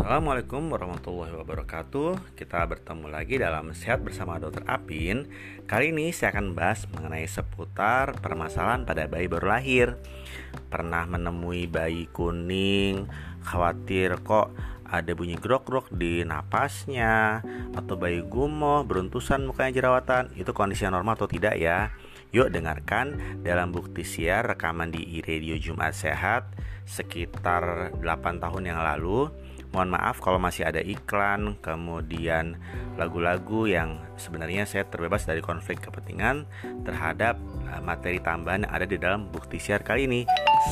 Assalamualaikum warahmatullahi wabarakatuh. Kita bertemu lagi dalam Sehat Bersama Dokter Apin. Kali ini saya akan bahas mengenai seputar permasalahan pada bayi baru lahir. Pernah menemui bayi kuning Khawatir kok ada bunyi grok-grok di napasnya Atau bayi gumoh, beruntusan mukanya jerawatan. Itu kondisi normal atau tidak ya? Yuk dengarkan dalam bukti siar rekaman di iRadio Jumat Sehat sekitar 8 tahun yang lalu Mohon maaf kalau masih ada iklan, kemudian lagu-lagu yang sebenarnya saya terbebas dari konflik kepentingan terhadap eh, materi tambahan yang ada di dalam bukti share kali ini.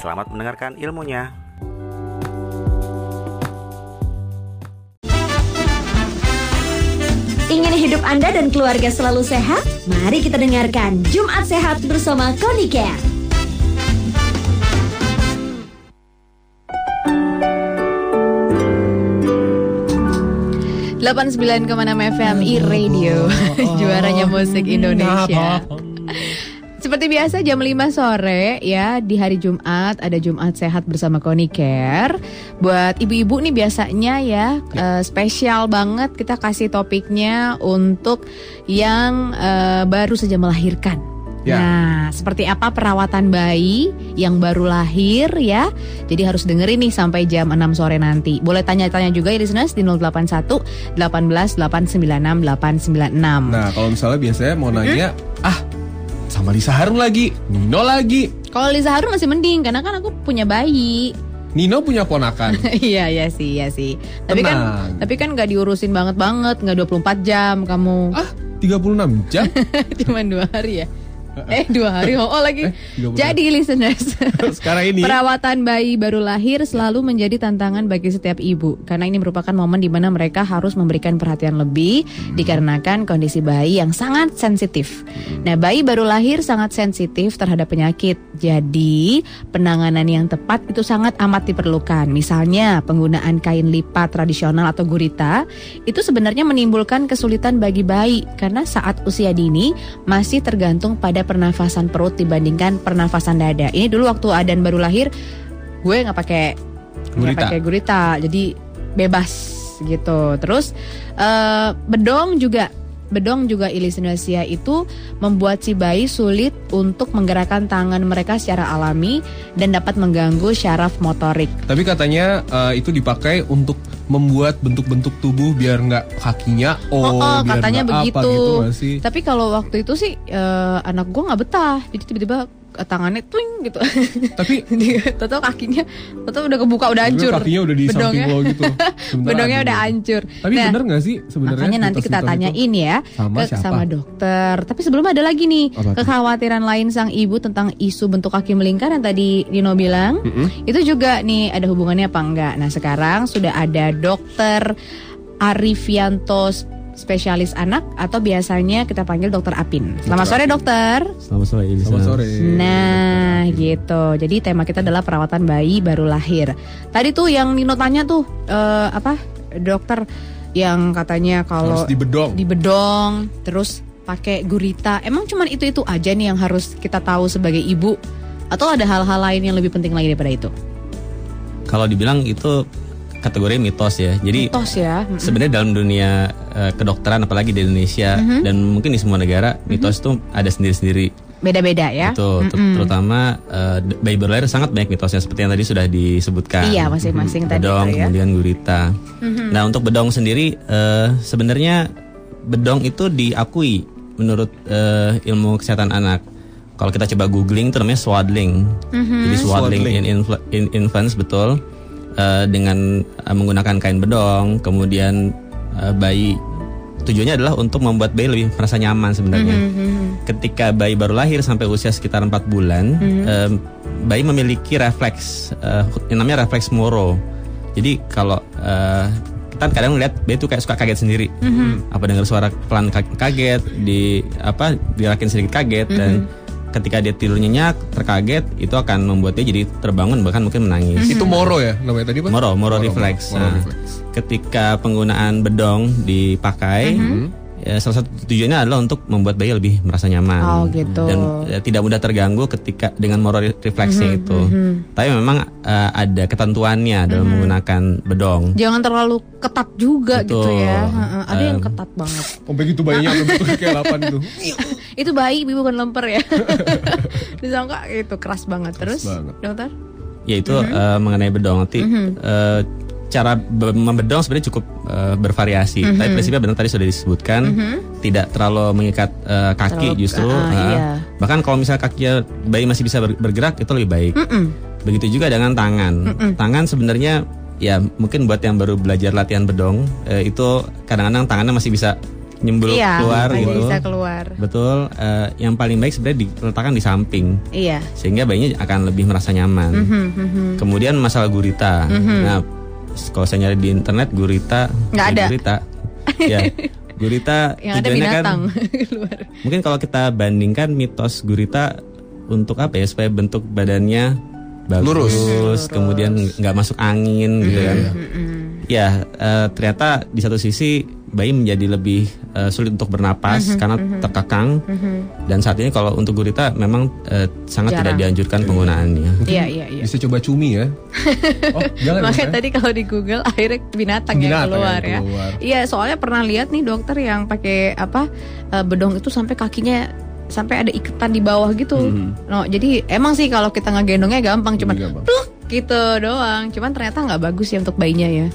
Selamat mendengarkan ilmunya. Ingin hidup Anda dan keluarga selalu sehat? Mari kita dengarkan Jumat Sehat bersama Konicare. 89,6 FM e-radio Juaranya musik Indonesia. Seperti biasa jam 5 sore ya Di hari Jumat ada Jumat Sehat bersama Konicare Buat ibu-ibu nih biasanya ya, ya. Uh, Spesial banget kita kasih topiknya Untuk yang uh, baru saja melahirkan Ya. Nah, seperti apa perawatan bayi yang baru lahir ya? Jadi harus dengerin nih sampai jam 6 sore nanti. Boleh tanya-tanya juga ya listeners di 081 18 896 896. Nah, kalau misalnya biasanya mau nanya, hmm? ah sama Lisa Harun lagi, Nino lagi. Kalau Lisa Harun masih mending karena kan aku punya bayi. Nino punya ponakan. iya iya sih iya sih. Tapi kan, Tenang. kan tapi kan nggak diurusin banget banget, nggak 24 jam kamu. Ah, 36 jam? Cuman dua hari ya. eh dua hari oh, oh lagi. Eh, Jadi listeners. Sekarang ini perawatan bayi baru lahir selalu menjadi tantangan bagi setiap ibu karena ini merupakan momen di mana mereka harus memberikan perhatian lebih hmm. dikarenakan kondisi bayi yang sangat sensitif. Nah bayi baru lahir sangat sensitif terhadap penyakit. Jadi penanganan yang tepat itu sangat amat diperlukan. Misalnya penggunaan kain lipat tradisional atau gurita itu sebenarnya menimbulkan kesulitan bagi bayi karena saat usia dini masih tergantung pada pernafasan perut dibandingkan pernafasan dada. Ini dulu waktu Adan baru lahir, gue nggak pakai nggak pakai gurita, jadi bebas gitu. Terus uh, bedong juga bedong juga ilis Indonesia itu membuat si bayi sulit untuk menggerakkan tangan mereka secara alami dan dapat mengganggu syaraf motorik. Tapi katanya uh, itu dipakai untuk membuat bentuk-bentuk tubuh biar nggak kakinya oh, oh, oh biar katanya begitu. Apa gitu Tapi kalau waktu itu sih uh, anak gue nggak betah, jadi tiba-tiba tangannya twing gitu. Tapi tahu kakinya tahu udah kebuka udah hancur. Kakinya udah di bedongnya. samping lo gitu. bedongnya udah hancur. Tapi nah, bener gak sih sebenarnya? Makanya nanti kita tanyain ya sama ke sama dokter. Tapi sebelum ada lagi nih Apa kekhawatiran lain sang ibu tentang isu bentuk kaki melingkar yang tadi Dino bilang. Mm -hmm. Itu juga nih ada hubungannya apa enggak? Nah, sekarang sudah ada dokter Arifianto spesialis anak atau biasanya kita panggil dokter Apin. Selamat sore dokter. Selamat sore. Ini Selamat sore. Nah gitu. Jadi tema kita adalah perawatan bayi baru lahir. Tadi tuh yang Nino tanya tuh uh, apa dokter yang katanya kalau di bedong, di bedong, terus pakai gurita. Emang cuman itu itu aja nih yang harus kita tahu sebagai ibu atau ada hal-hal lain yang lebih penting lagi daripada itu? Kalau dibilang itu kategori mitos ya. Jadi mitos ya. Mm-hmm. Sebenarnya dalam dunia uh, kedokteran apalagi di Indonesia mm-hmm. dan mungkin di semua negara mitos itu mm-hmm. ada sendiri-sendiri. Beda-beda ya. Betul, mm-hmm. terutama uh, bayi berlahir sangat banyak mitosnya seperti yang tadi sudah disebutkan. Iya, masing-masing mm-hmm. tadi bedong, ya. kemudian gurita. Mm-hmm. Nah, untuk bedong sendiri uh, sebenarnya bedong itu diakui menurut uh, ilmu kesehatan anak. Kalau kita coba googling itu namanya swaddling. Mm-hmm. Jadi swaddling, swaddling. in infants betul uh, dengan uh, menggunakan kain bedong, kemudian uh, bayi tujuannya adalah untuk membuat bayi lebih merasa nyaman sebenarnya. Mm -hmm. Ketika bayi baru lahir sampai usia sekitar 4 bulan, mm -hmm. uh, bayi memiliki refleks uh, yang namanya refleks Moro. Jadi kalau uh, kita kadang lihat bayi itu kayak suka kaget sendiri. Mm -hmm. Apa dengar suara pelan kaget, di apa dirakin sedikit kaget mm -hmm. dan ketika dia tidur nyenyak terkaget itu akan membuat dia jadi terbangun bahkan mungkin menangis. Itu moro ya namanya tadi pak? Moro, moro, moro reflex. Moro, moro nah, reflex. Ketika penggunaan bedong dipakai, mm -hmm. ya, salah satu tujuannya adalah untuk membuat bayi lebih merasa nyaman Oh, gitu. dan eh, tidak mudah terganggu ketika dengan moral refleksi itu. Tapi memang eh, ada ketentuannya dalam menggunakan bedong. Jangan terlalu ketat juga gitu Betul. ya. Heeh, Ada yang ketat banget. Sampai gitu bayinya sampai bentuk kayak lapan itu. Itu bayi bukan lemper ya. Disangka itu keras banget. Terus banget. dokter? yaitu eh, mengenai bedong. Nanti eh, cara be- membedong sebenarnya cukup eh, bervariasi. Tapi prinsipnya benar tadi sudah disebutkan. Tidak terlalu mengikat eh, kaki Terlalu- justru. ah, eh, iya. bahkan kalau misalnya kakinya bayi masih bisa ber- bergerak itu lebih baik. Begitu juga dengan tangan. Tangan sebenarnya ya mungkin buat yang baru belajar latihan bedong eh, itu kadang-kadang tangannya masih bisa nyembul Iya, keluar gitu bisa keluar. betul eh, yang paling baik sebenarnya diletakkan di samping Iya. sehingga bayinya akan lebih merasa nyaman. Mhm, Kemudian masalah gurita. Nah, s- kalau saya nyari di internet gurita Nggak ya ada. Gurita. ya. Gurita Yang ada kan binatang keluar. mungkin kalau kita bandingkan mitos gurita untuk apa ya supaya bentuk badannya bagus, Lurus. kemudian nggak masuk angin gitu kan. Ya, eh, ternyata di satu sisi bayi menjadi lebih eh, sulit untuk bernapas karena terkekang. Dan saat ini kalau untuk gurita memang eh, sangat tidak Jarang. dianjurkan penggunaannya. Iya, iya, iya. Bisa coba cumi ya. Oh, jangan. Makanya ya? tadi kalau di Google akhirnya binatang, yang Binatang keluar yang ya. keluar. Iya, soalnya pernah lihat nih dokter yang pakai apa eh, bedong itu sampai kakinya sampai ada ikatan di bawah gitu. No, jadi emang sih kalau kita ngegendongnya gampang, cuman gampang. tuh gitu doang. Cuman ternyata nggak bagus ya untuk bayinya ya.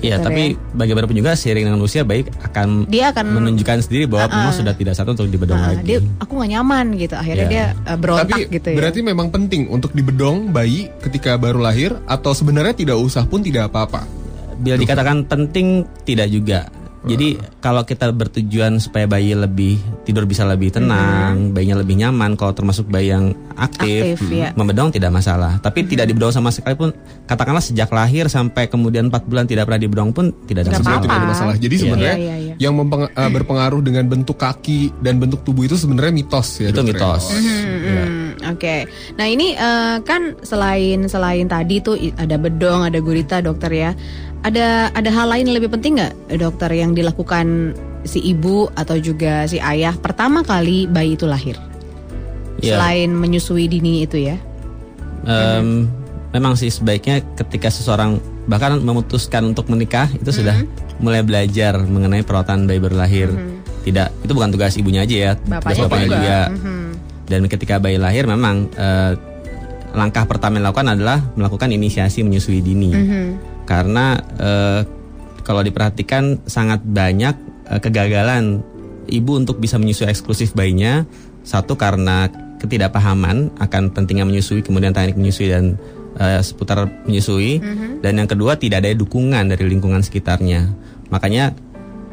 Iya, Dokter tapi bagaimanapun juga seiring dengan usia baik akan Dia akan menunjukkan sendiri bahwa memang sudah tidak satu untuk dibedong Ah, lagi. dia aku nggak nyaman gitu. Akhirnya Iya. dia eh, berontak Tapi gitu ya. berarti memang penting untuk dibedong bayi ketika baru lahir atau sebenarnya tidak usah pun tidak apa-apa. Bila dikatakan penting tidak juga. Jadi kalau kita bertujuan supaya bayi lebih tidur bisa lebih tenang, bayinya lebih nyaman, kalau termasuk bayi yang aktif, Aktif, ya. membedong tidak masalah. Tapi tidak dibedong sama sekali pun, katakanlah sejak lahir sampai kemudian 4 bulan tidak pernah dibedong pun tidak ada masalah. Tidak ada masalah. Jadi Iya. sebenarnya Iya, iya, iya. yang mempeng- eh, berpengaruh dengan bentuk kaki dan bentuk tubuh itu sebenarnya mitos ya. Itu dokter ya? mitos. Iya. Hmm, Oke, nah ini eh, kan selain selain tadi tuh ada bedong, ada gurita, dokter ya. Ada ada hal lain yang lebih penting nggak, dokter yang dilakukan si ibu atau juga si ayah pertama kali bayi itu lahir? Iya. Selain menyusui dini itu ya. Em, memang sih sebaiknya ketika seseorang bahkan memutuskan untuk menikah itu sudah mulai belajar mengenai perawatan bayi berlahir. Tidak, itu bukan tugas ibunya aja ya, Bapaknya tugas bapaknya juga. juga. Mhm. Dan ketika bayi lahir memang eh, langkah pertama yang dilakukan adalah melakukan inisiasi menyusui dini. Mhm. Karena eh, kalau diperhatikan sangat banyak eh, kegagalan ibu untuk bisa menyusui eksklusif bayinya. Satu karena ketidakpahaman akan pentingnya menyusui, kemudian teknik menyusui dan eh, seputar menyusui. Dan yang kedua tidak ada dukungan dari lingkungan sekitarnya. Makanya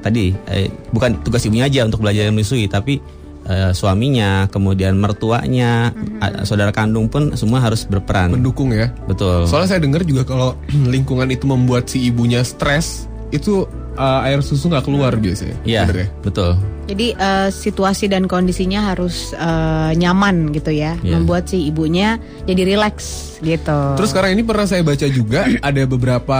tadi eh, bukan tugas ibunya aja untuk belajar menyusui, tapi eh, suaminya, kemudian mertuanya, a- saudara kandung pun semua harus berperan. Mendukung ya. Betul. Soalnya saya dengar juga kalau lingkungan itu membuat si ibunya stres, itu uh, air susu nggak keluar biasanya. Iya, ya? betul. Jadi eh, situasi dan kondisinya harus eh, nyaman gitu ya, Iya. membuat si ibunya jadi rileks gitu. Terus sekarang ini pernah saya baca juga ada beberapa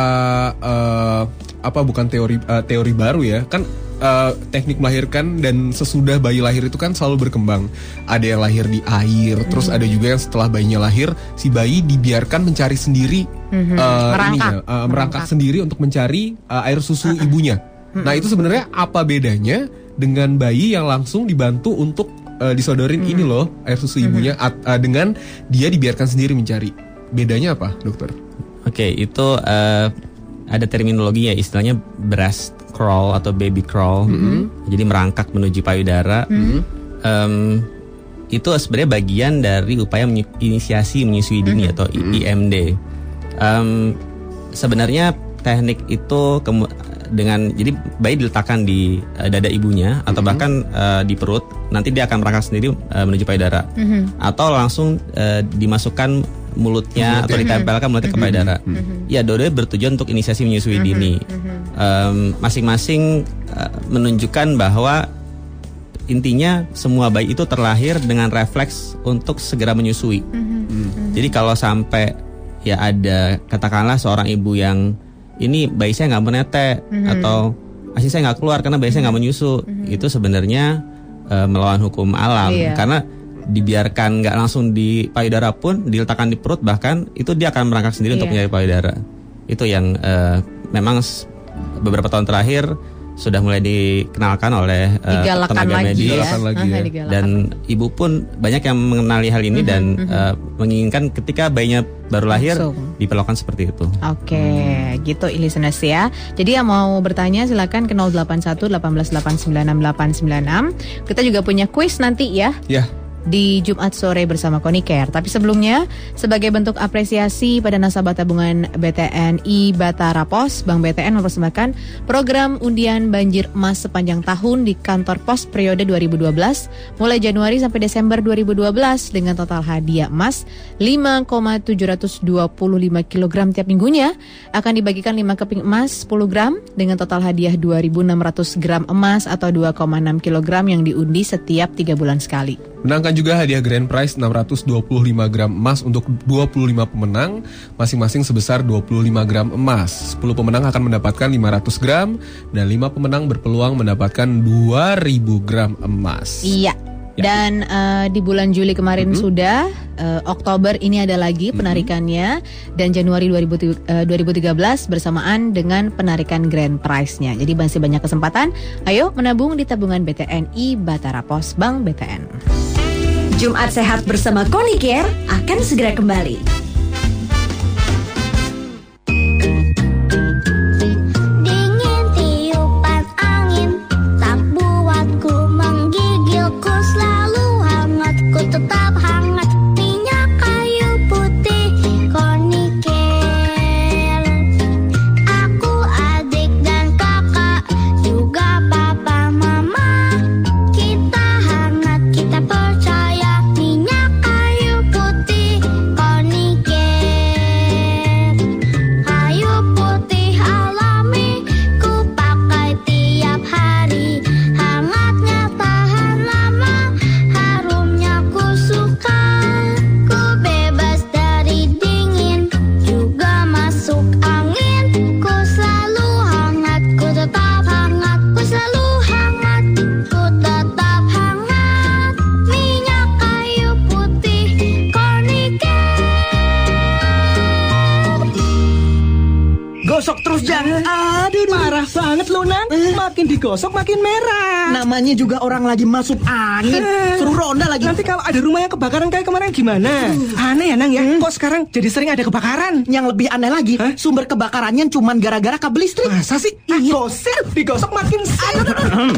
eh, apa bukan teori eh, teori baru ya kan eh, teknik melahirkan dan sesudah bayi lahir itu kan selalu berkembang. Ada yang lahir di air, terus ada juga yang setelah bayinya lahir si bayi dibiarkan mencari sendiri eh, Merangkak. ininya, eh, merangkak sendiri untuk mencari eh, air susu ibunya. Nah itu sebenarnya apa bedanya dengan bayi yang langsung dibantu untuk eh, disodorin ini loh air susu ibunya at- eh, dengan dia dibiarkan sendiri mencari. Bedanya apa, dokter? Oke, itu eh, ada terminologinya istilahnya breast crawl atau baby crawl. Jadi merangkak menuju payudara. Em, itu sebenarnya bagian dari upaya inisiasi menyusui dini atau I- IMD. Em, sebenarnya teknik itu dengan jadi bayi diletakkan di eh, dada ibunya atau bahkan eh, di perut. Nanti dia akan merangkak sendiri eh, menuju payudara. Atau langsung eh, dimasukkan mulutnya atau ditempelkan mulutnya ke payudara. Ya, dua-duanya bertujuan untuk inisiasi menyusui dini. Em, Masing-masing eh, menunjukkan bahwa intinya semua bayi itu terlahir dengan refleks untuk segera menyusui. Jadi kalau sampai ya ada katakanlah seorang ibu yang ini bayi saya nggak menetek atau asi saya nggak keluar karena bayi saya nggak menyusu. Itu sebenarnya eh, melawan hukum alam Iya. karena dibiarkan nggak langsung di payudara pun diletakkan di perut bahkan itu dia akan merangkak sendiri untuk Iya. mencari payudara. Itu yang eh, memang beberapa tahun terakhir sudah mulai dikenalkan oleh eh, Digalakan tenaga lagi medis ya. Lagi ya. digalakan. dan ibu pun banyak yang mengenali hal ini dan eh, menginginkan ketika bayinya baru lahir Langsung. diperlakukan seperti itu. Oke, gitu listeners ya. Jadi yang mau bertanya silakan ke 081 18 896 896. Kita juga punya quiz nanti ya Ya, di Jumat sore bersama Konicare. Tapi sebelumnya, sebagai bentuk apresiasi pada nasabah tabungan BTNI Batara Pos, Bank BTN mempersembahkan program undian banjir emas sepanjang tahun di kantor pos periode 2012 mulai Januari sampai Desember 2012 dengan total hadiah emas 5,725 kg tiap minggunya akan dibagikan 5 keping emas 10 gram dengan total hadiah 2.600 gram emas atau 2,6 kg yang diundi setiap 3 bulan sekali. menangkan juga hadiah grand prize 625 gram emas untuk 25 pemenang, masing-masing sebesar 25 gram emas. 10 pemenang akan mendapatkan 500 gram dan 5 pemenang berpeluang mendapatkan 2000 gram emas. Iya. Dan eh, di bulan Juli kemarin sudah, eh, Oktober ini ada lagi penarikannya dan Januari 2000 eh, 2013 bersamaan dengan penarikan grand prize-nya. Jadi masih banyak kesempatan. Ayo menabung di tabungan BTNI Batara Pos Bank BTN. Jumat Sehat bersama Konicare akan segera kembali. Digosok makin merah. Namanya juga orang lagi masuk angin, suruh ronda lagi. Nanti kalau ada rumah yang kebakaran kayak kemarin gimana? Aneh ya Nang ya. Kok sekarang jadi sering ada kebakaran? Yang lebih aneh lagi, Hah? sumber kebakarannya cuma gara-gara kabel listrik. Masa sih? Ah, Iya. digosok makin sering.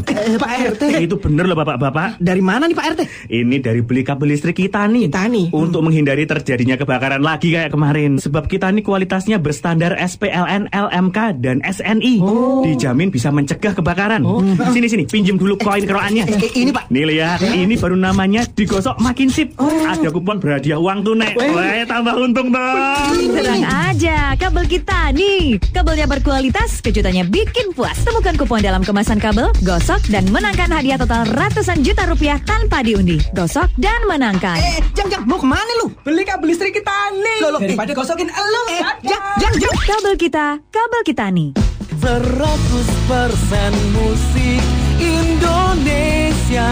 Eh, Pak RT, Itu bener loh bapak-bapak. dari mana nih Pak RT? Ini dari beli kabel listrik kita nih. Kita nih. Untuk menghindari terjadinya kebakaran lagi kayak kemarin. Sebab kita nih kualitasnya berstandar SPLN, LMK, dan SNI. Dijamin bisa mencegah kebakaran. Sini sini, pinjem dulu koin keroannya. Eh, ini, Pak. Nih lihat, ini baru namanya digosok makin sip. Ada kupon berhadiah uang tunai. Wah, tambah untung dong. Tenang aja, kabel kita nih. Kabelnya berkualitas, kejutannya bikin puas. Temukan kupon dalam kemasan kabel, gosok, dan menangkan hadiah total ratusan juta rupiah tanpa diundi. Gosok dan menangkan. Eh, Jang, Jang, mau ke mana lu? Beli kabel listrik kita nih. Loh, loh, eh. Daripada gosokin elu. Eh, Jang, Jang, Jang. Kabel kita, kabel kita nih. 100% musik Indonesia.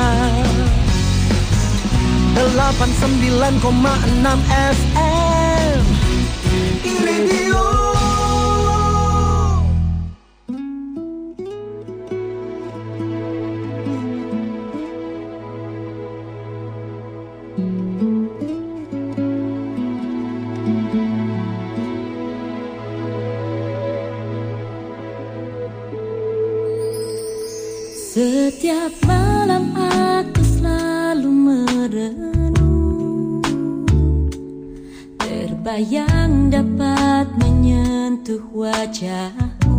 89,6 FM Radio Setiap malam aku selalu merenung. Terbayang dapat menyentuh wajahmu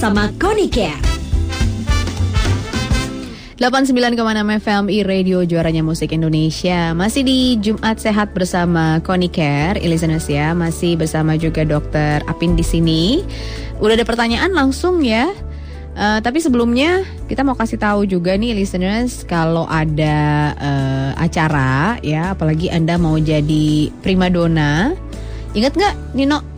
bersama Konicare. 89,6 FM i-radio juaranya musik Indonesia. Masih di Jumat Sehat bersama Connie Care, listeners ya Masih bersama juga dokter Apin di sini. Udah ada pertanyaan langsung ya. Eh, Tapi sebelumnya kita mau kasih tahu juga nih listeners Kalau ada eh, acara ya Apalagi Anda mau jadi primadona. Ingat nggak Nino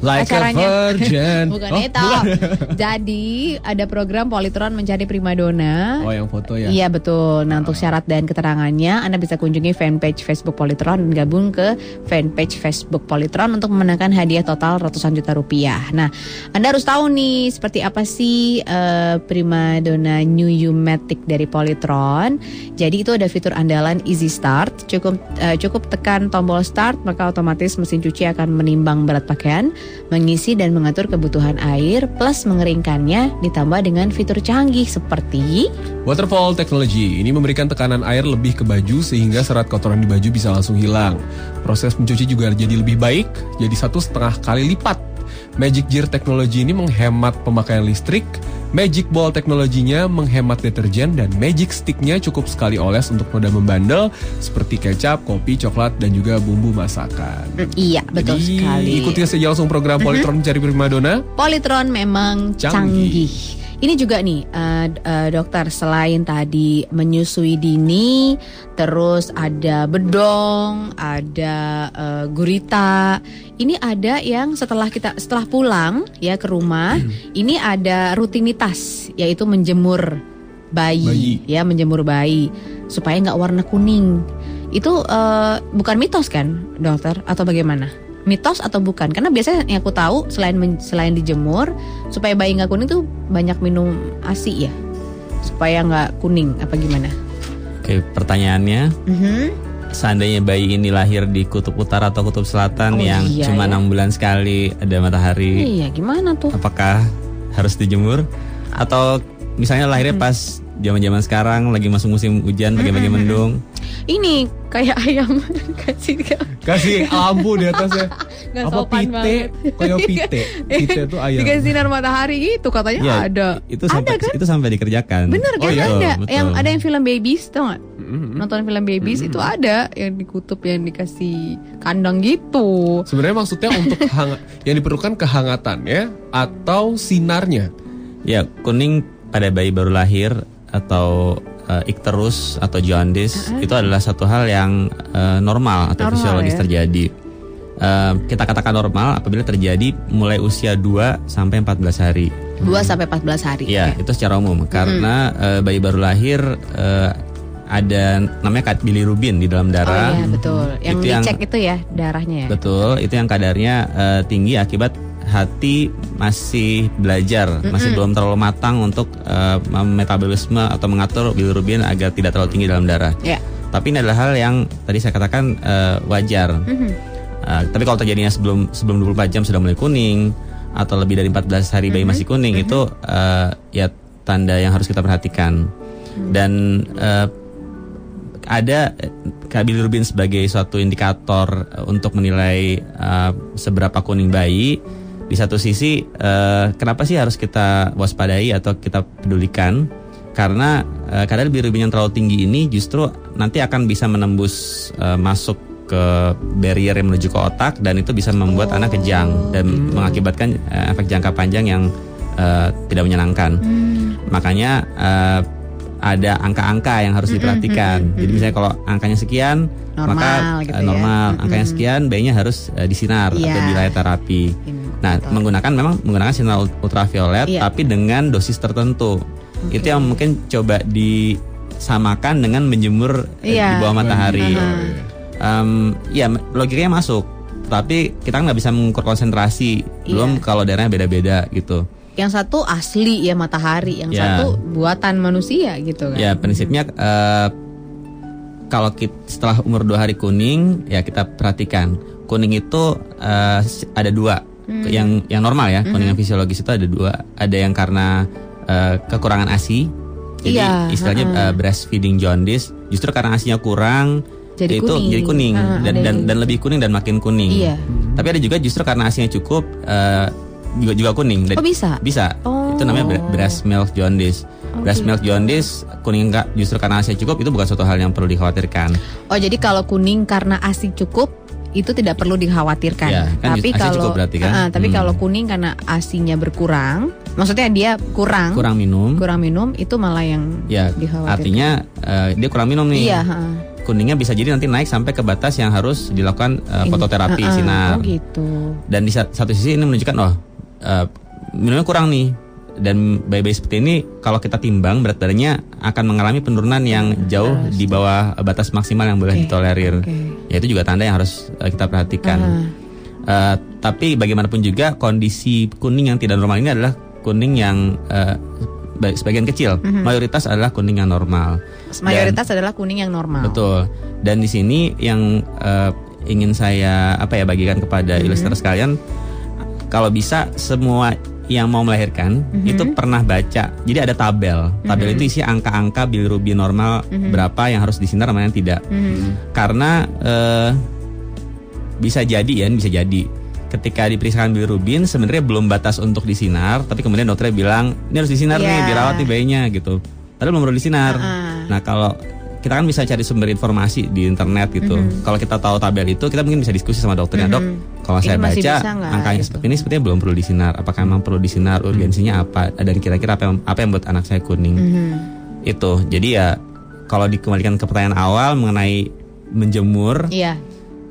Like acaranya. a virgin. bukan Oh, itu. bukan. Jadi ada program Politron mencari primadona. Oh yang foto ya. Iya betul. Nah untuk syarat dan keterangannya Anda bisa kunjungi fanpage Facebook Politron dan gabung ke fanpage Facebook Politron untuk memenangkan hadiah total ratusan juta rupiah. Nah Anda harus tahu nih seperti apa sih eh, primadona New U-Matic dari Politron. Jadi itu ada fitur andalan Easy Start. Cukup eh, cukup tekan tombol Start maka otomatis mesin cuci akan menimbang berat pakaian, mengisi dan mengatur kebutuhan air plus mengeringkannya ditambah dengan fitur canggih seperti Waterfall Technology ini memberikan tekanan air lebih ke baju sehingga serat kotoran di baju bisa langsung hilang. Proses mencuci juga jadi lebih baik, jadi satu setengah kali lipat. Magic Jar Technology ini menghemat pemakaian listrik, Magic Ball teknologinya menghemat deterjen dan Magic Sticknya cukup sekali oles untuk noda membandel seperti kecap, kopi, coklat dan juga bumbu masakan. Iya, betul Jadi, sekali. Ikuti saja langsung program Politron mencari primadona. Politron memang Canggih. canggih. Ini juga nih d- eh, dokter selain tadi menyusui dini, terus ada bedong, ada eh, gurita. Ini ada yang setelah kita setelah pulang ya ke rumah, ini ada rutinitas yaitu menjemur bayi, Bayi. ya menjemur bayi supaya nggak warna kuning. Itu eh, bukan mitos kan, dokter atau bagaimana? Mitos atau bukan? Karena biasanya yang aku tahu selain selain dijemur supaya bayi nggak kuning tuh banyak minum ASI ya, supaya nggak kuning apa gimana? Oke, pertanyaannya, Mhm. seandainya bayi ini lahir di kutub utara atau kutub selatan Oh, yang iya cuma ya. enam bulan sekali ada matahari, Iya gimana tuh? apakah harus dijemur atau misalnya lahirnya Hmm. pas zaman-zaman sekarang lagi masuk musim hujan, pagi-pagi mendung? Ini kayak ayam kasih Kasih lampu di atasnya. Nggak Apa sopan pite? banget. Kayak pite. Pite itu ayam. Dikasih sinar matahari gitu katanya Ya, ada. Itu sampai ada kan? itu sampai dikerjakan. Bener kan Oh, iya. ada. Betul. Yang ada yang film babies tau gak? Mm-mm. Nonton film babies itu ada yang dikutub yang dikasih kandang gitu. Sebenarnya maksudnya untuk hang- yang diperlukan kehangatannya atau sinarnya. Ya, kuning pada bayi baru lahir atau uh, ikterus atau jaundice itu adalah satu hal yang uh, normal atau Normal, fisiologis ya. terjadi. Uh, kita katakan normal apabila terjadi mulai usia 2 sampai 14 hari. 2 sampai 14 hari. Iya, itu secara umum karena uh, bayi baru lahir uh, ada namanya kat bilirubin di dalam Oh darah. iya betul. Yang Itu yang- dicek itu ya darahnya ya. Betul, itu yang kadarnya eh, tinggi akibat hati masih belajar, masih belum terlalu matang untuk eh, metabolisme atau mengatur bilirubin agar tidak terlalu tinggi dalam darah. Ya. Tapi ini adalah hal yang tadi saya katakan eh, wajar. Mhm. Eh, tapi kalau terjadinya sebelum sebelum 24 jam sudah mulai kuning atau lebih dari 14 hari bayi masih kuning itu eh, ya tanda yang harus kita perhatikan. Dan eh, ada bilirubin sebagai suatu indikator untuk menilai eh, seberapa kuning bayi. Di satu sisi, eh, kenapa sih harus kita waspadai atau kita pedulikan? Karena eh, kadar bilirubin yang terlalu tinggi ini justru nanti akan bisa menembus eh, masuk ke barrier yang menuju ke otak dan itu bisa membuat anak kejang dan mengakibatkan eh, efek jangka panjang yang eh, tidak menyenangkan. Makanya eh, ada angka-angka yang harus diperhatikan. Jadi misalnya kalau angkanya sekian, Normal maka gitu eh, ya. normal. Angkanya sekian, bayinya harus eh, disinar Iya. atau dilayar terapi. Nah, Betul. menggunakan memang menggunakan sinar ult- ultraviolet, Iya. tapi dengan dosis tertentu. Itu yang mungkin coba disamakan dengan menjemur eh, Iya. di bawah matahari. Aha. Em, ya m- logikanya masuk, tapi kita nggak bisa mengukur konsentrasi. Belum Iya. kalau daerahnya beda-beda gitu. Yang satu asli ya matahari, yang Ya. satu buatan manusia gitu kan. Ya prinsipnya eh, kalau kita setelah umur dua hari kuning ya kita perhatikan kuning itu s- ada dua Hmm. yang yang normal ya kuning yang fisiologis itu ada dua ada yang karena eh, kekurangan asi jadi Iya, istilahnya ha-ha. eh, breastfeeding jaundice justru karena asinya kurang Jadi itu kuning. jadi kuning Ha, dan dan dan lebih kuning dan makin kuning Iya. tapi ada juga justru karena asinya cukup eh, juga juga kuning Dan- Oh, bisa? bisa Oh. itu namanya bre- breast milk jaundice Oh, breast milk gitu. jaundice kuning enggak justru karena asinya cukup itu bukan suatu hal yang perlu dikhawatirkan Oh jadi kalau kuning karena asi cukup itu tidak perlu dikhawatirkan. Ya, kan tapi kalau berarti kan? Ah, tapi Hmm. kalau kuning karena asinya berkurang, maksudnya dia kurang kurang minum kurang minum itu malah yang ya dikhawatirkan. artinya eh, dia kurang minum nih Iya, ha. kuningnya bisa jadi nanti naik sampai ke batas yang harus dilakukan Ini- fototerapi Ah, ah, sinar Oh gitu. dan di sa- satu sisi ini menunjukkan oh eh, minumnya kurang nih dan bayi-bayi seperti ini kalau kita timbang berat badannya akan mengalami penurunan yang jauh di bawah batas maksimal yang boleh Oke, ditolerir. oke. Ya itu juga tanda yang harus eh, kita perhatikan. Ah. Eh, tapi bagaimanapun juga kondisi kuning yang tidak normal ini adalah kuning yang ba- sebagian kecil, Mhm. mayoritas adalah kuning yang normal. Mayoritas adalah kuning yang normal. Betul. Dan di sini yang eh, ingin saya apa ya bagikan kepada Mhm. ilustrator sekalian, kalau bisa semua yang mau melahirkan Mhm. itu pernah baca. Jadi ada tabel. Tabel Mhm. itu isi angka-angka bilirubin normal Mhm. berapa yang harus disinar mana yang tidak. Mhm. Karena eh, bisa jadi ya, bisa jadi ketika diperiksakan bilirubin sebenarnya belum batas untuk disinar, tapi kemudian dokternya bilang ini harus disinar nih, Iya. dirawat nih bayinya gitu. Padahal belum perlu disinar. Ah. Nah kalau kita kan bisa cari sumber informasi di internet gitu. Mhm. Kalau kita tahu tabel itu, kita mungkin bisa diskusi sama dokternya Mhm. dok. Kalau Ini saya baca angkanya gitu? seperti ini, sepertinya belum perlu disinar. Apakah memang perlu disinar? Urgensinya apa? Dan kira-kira apa yang, apa yang buat anak saya kuning? Mhm. Itu. Jadi ya kalau dikembalikan ke pertanyaan awal mengenai menjemur, Iya.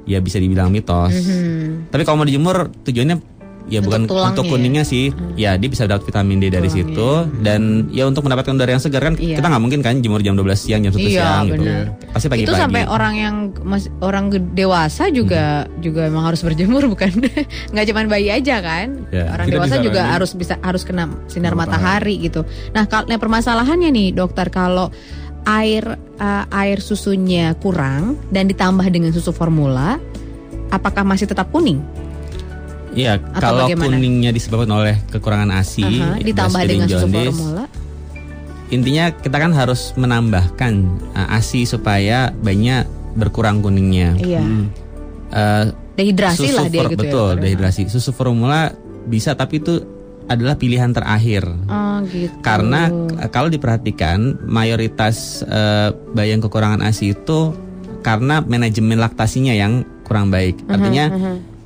ya bisa dibilang mitos. Mhm. Tapi kalau mau dijemur tujuannya ya Untuk bukan tulangnya untuk ya? kuningnya sih. Ya dia bisa dapat vitamin D dari Tulangnya. situ dan ya untuk mendapatkan udara yang segar kan Iya. kita nggak mungkin kan jemur jam 12 siang jam 1 Iya, siang gitu. Pasti pagi-pagi. Itu sampai orang yang masih orang dewasa juga juga emang harus berjemur bukan? nggak cuman bayi aja kan? Ya. Orang dewasa juga disarankan harus bisa harus kena sinar Sinar matahari gitu. Nah, kalau nah, permasalahannya nih dokter kalau air eh, air susunya kurang dan ditambah dengan susu formula, apakah masih tetap kuning? Iya, kalau bagaimana? kuningnya disebabkan oleh kekurangan ASI, Aha, ditambah breastfeeding dengan susu formula. intinya kita kan harus menambahkan uh, ASI supaya bayinya berkurang kuningnya. Iya. Eh, Dehidrasi susu lah dia gitu ya, betul, ya. dehidrasi. Susu formula bisa tapi itu adalah pilihan terakhir. Oh gitu. Karena eh, kalau diperhatikan mayoritas bayi yang kekurangan ASI itu karena manajemen laktasinya yang kurang baik. Artinya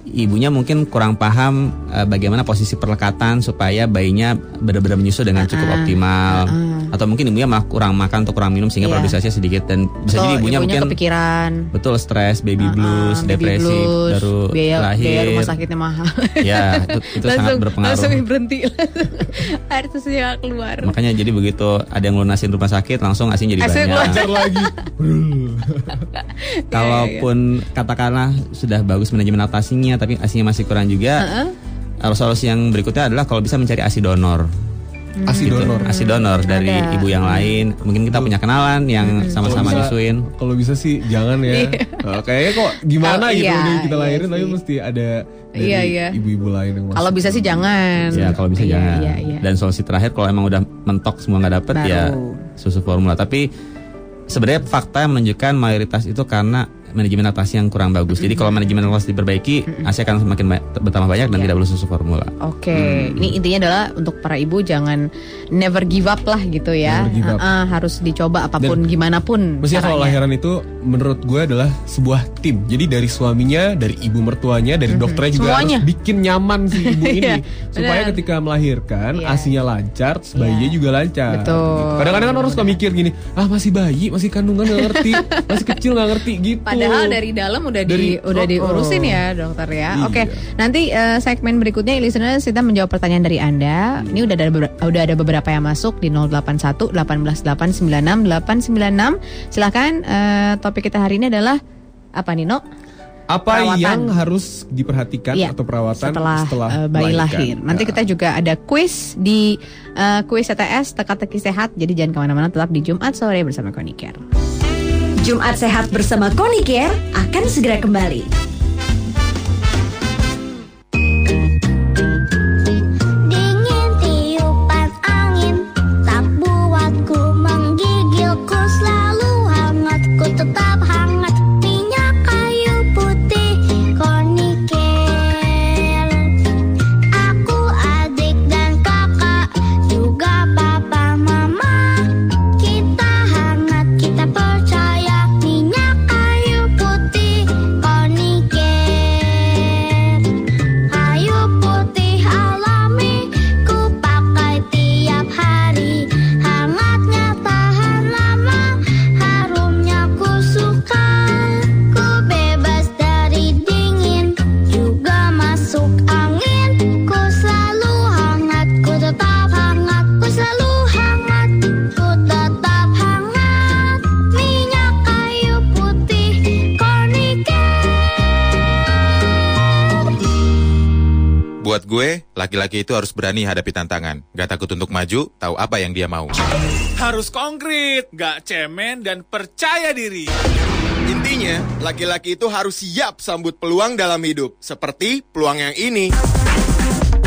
ibunya mungkin kurang paham eh, bagaimana posisi perlekatan supaya bayinya benar-benar menyusu dengan cukup optimal. Atau mungkin ibunya malah kurang makan atau kurang minum sehingga Iya. produksinya sedikit dan bisa jadi ibunya, mungkin kepikiran. betul stres, baby blues, Ah, baby depresi blues, baru biaya, lahir. biaya rumah sakitnya mahal. Ya, itu, itu sangat berpengaruh. Langsung berhenti. Air susunya keluar. Makanya jadi begitu ada yang lunasin rumah sakit langsung asin jadi Asin banyak. lagi. Kalaupun katakanlah sudah bagus manajemen laktasinya tapi asinya masih kurang juga. uh, Solusi yang berikutnya adalah kalau bisa mencari asi donor. Asi Gitu. donor. Asi donor dari Ada. ibu yang lain. Mungkin kita punya kenalan yang sama-sama bisa- nyusuin. Kalau bisa sih jangan ya. Eh, kayaknya kok gimana Oh, gitu iya, udah kita iya lahirin tapi sih. mesti ada dari Iya, iya. ibu-ibu lain yang. Kalau bisa sih jangan. Ya kalau bisa Iya, jangan. Iya, iya. Dan solusi terakhir kalau emang udah mentok semua nggak dapet ya Baru. susu formula. Tapi sebenarnya fakta yang menunjukkan mayoritas itu karena manajemen laktasi yang kurang bagus. Jadi kalau manajemen laktasi diperbaiki, ASI akan semakin ba- bertambah banyak dan Iya. tidak perlu susu formula. Oke, ini intinya adalah untuk para ibu jangan never give up lah gitu ya. Never give up. Ah, ah, harus dicoba apa pun gimana pun. Mestinya kalau lahiran itu menurut gue adalah sebuah tim. Jadi dari suaminya, dari ibu mertuanya, dari dokternya juga Semuanya. harus bikin nyaman si ibu ini Iya, supaya benar. ketika melahirkan Iya. asinya lancar, bayinya Iya. juga lancar. Betul. Gitu. Kadang-kadang kan orang suka mikir gini, ah masih bayi, masih kandungan nggak ngerti, masih kecil nggak ngerti gitu. Padahal dari dalam udah di Dari- udah oh, diurusin oh. ya dokter ya. Iya. Oke, nanti eh, segmen berikutnya listeners kita menjawab pertanyaan dari Anda. Ini udah ada udah ada beberapa yang masuk di 081 18 896 896. Silahkan eh, topik kita hari ini adalah apa Nino? Apa Perawatan. yang harus diperhatikan Iya, atau perawatan setelah, setelah, eh, bayi lahir. Nanti Ya. kita juga ada quiz di eh, quiz CTS teka-teki sehat. Jadi jangan ke mana-mana, tetap di Jumat sore bersama Koniker. Jumat Sehat bersama Konicare akan segera kembali. Laki-laki itu harus berani hadapi tantangan. Gak takut untuk maju, tahu apa yang dia mau. Harus konkret, gak cemen dan percaya diri. Intinya, laki-laki itu harus siap sambut peluang dalam hidup. Seperti peluang yang ini.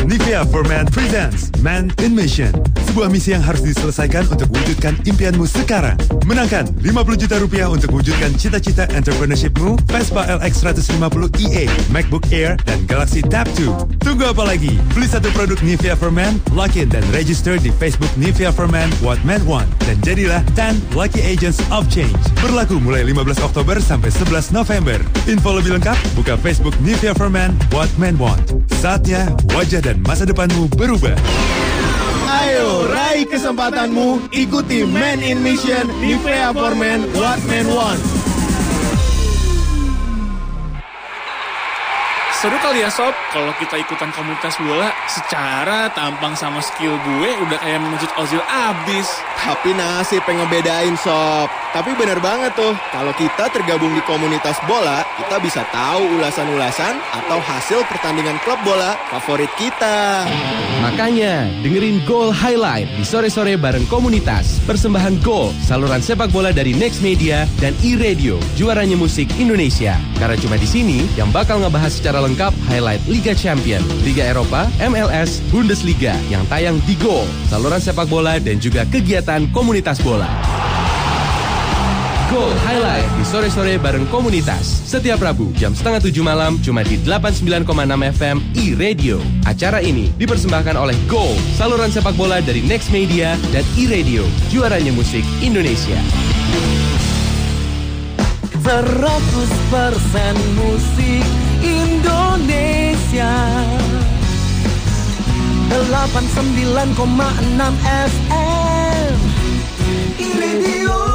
Nivea for Man presents Man in Mission. Sebuah misi yang harus diselesaikan untuk wujudkan impianmu sekarang. Menangkan 50 juta rupiah untuk wujudkan cita-cita entrepreneurshipmu, Vespa LX 150 EA, MacBook Air, dan Galaxy Tab 2. Tunggu apa lagi? Beli satu produk Nivea for Man, login dan register di Facebook Nivea for Man What Men Want, dan jadilah 10 Lucky Agents of Change. Berlaku mulai 15 Oktober sampai 11 November. Info lebih lengkap, buka Facebook Nivea for Man What Men Want. Saatnya wajah dan masa depanmu berubah. Ayo, raih kesempatanmu. Ikuti Man in Mission Nivea for Men What Men Want. Seru kali ya sob, kalau kita ikutan komunitas bola, secara tampang sama skill gue udah kayak Mesut Ozil abis. Tapi nasib yang ngebedain sob. Tapi bener banget tuh, kalau kita tergabung di komunitas bola, kita bisa tahu ulasan-ulasan atau hasil pertandingan klub bola favorit kita. Makanya, dengerin Goal Highlight di sore-sore bareng komunitas. Persembahan Goal, saluran sepak bola dari Next Media dan e-radio, juaranya musik Indonesia. Karena cuma di sini yang bakal ngebahas secara lengkap highlight Liga Champion, Liga Eropa, MLS, Bundesliga yang tayang di Goal, saluran sepak bola dan juga kegiatan komunitas bola. Goal Highlight di sore-sore bareng komunitas. Setiap Rabu jam setengah tujuh malam cuma di 89,6 FM e-radio. Acara ini dipersembahkan oleh Goal, saluran sepak bola dari Next Media dan e-radio, juaranya musik Indonesia. 100% musik Indonesia. 89,6 FM Radio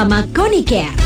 bersama Konicare.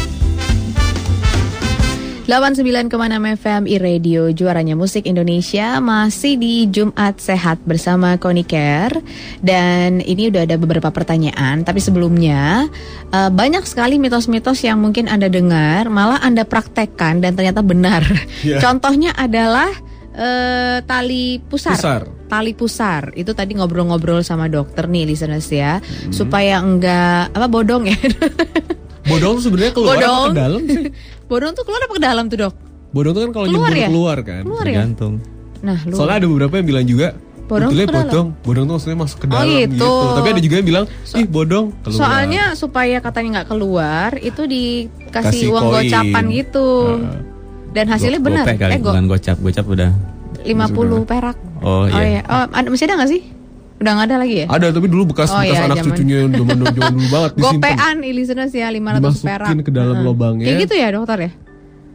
89,6 FM iRadio juaranya musik Indonesia masih di Jumat Sehat bersama Konicare dan ini udah ada beberapa pertanyaan tapi sebelumnya eh, banyak sekali mitos-mitos yang mungkin Anda dengar malah Anda praktekkan dan ternyata benar. Ya. Contohnya adalah eh, tali pusar. Pusar. Tali pusar itu tadi ngobrol-ngobrol sama dokter nih listeners ya supaya enggak apa bodong ya. Bodong sebenarnya keluar apa Bodong. ke dalam sih? bodong tuh keluar apa ke dalam tuh dok? Bodong tuh kan kalau Keluar nyembur ya? keluar kan. Keluar ya? Tergantung. Nah, lu Soalnya ada beberapa yang bilang juga Bodong Betulnya bodong, bodong tuh maksudnya masuk ke Oh, dalam gitu. gitu. Tapi ada juga yang bilang, ih bodong keluar. Soalnya supaya katanya nggak keluar itu dikasih Kasih uang koin. gocapan gitu. Dan hasilnya Go- benar. Eh go, bukan gocap. Gocap udah. 50 perak. Oh, iya. Oh, ada, masih ada nggak sih? Udah nggak ada lagi ya? ada tapi dulu bekas Oh, bekas iya, anak zaman. cucunya zaman zaman dulu banget disimpan. Gopean listeners ya 500 Dimasukin perak. ke dalam Heeh. lubangnya. Kayak gitu ya dokter ya?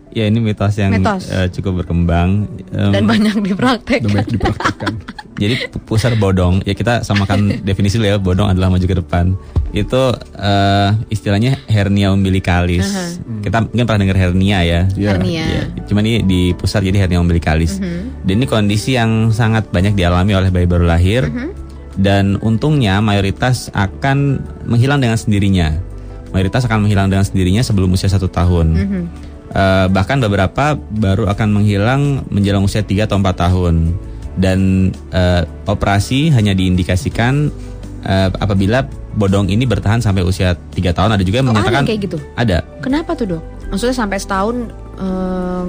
Ya ini mitos yang Mitos. eh, cukup berkembang. Em, Dan banyak dipraktek. Jadi pu- pusar bodong, ya kita samakan definisi dulu ya, bodong adalah maju ke depan. Itu eh, istilahnya hernia umbilikalis. Aha. Kita mungkin pernah dengar hernia ya. Hernia. Ya, Cuman ini di pusar jadi hernia umbilikalis. Mhm. Dan ini kondisi yang sangat banyak dialami oleh bayi baru lahir. Mhm. Dan untungnya mayoritas akan menghilang dengan sendirinya. Mayoritas akan menghilang dengan sendirinya sebelum usia satu tahun. Mhm. Eh, bahkan beberapa baru akan menghilang menjelang usia 3 atau 4 tahun dan eh, operasi hanya diindikasikan eh, apabila bodong ini bertahan sampai usia 3 tahun ada juga yang Oh, ada menyatakan kayak gitu. ada Kenapa tuh dok? Maksudnya sampai setahun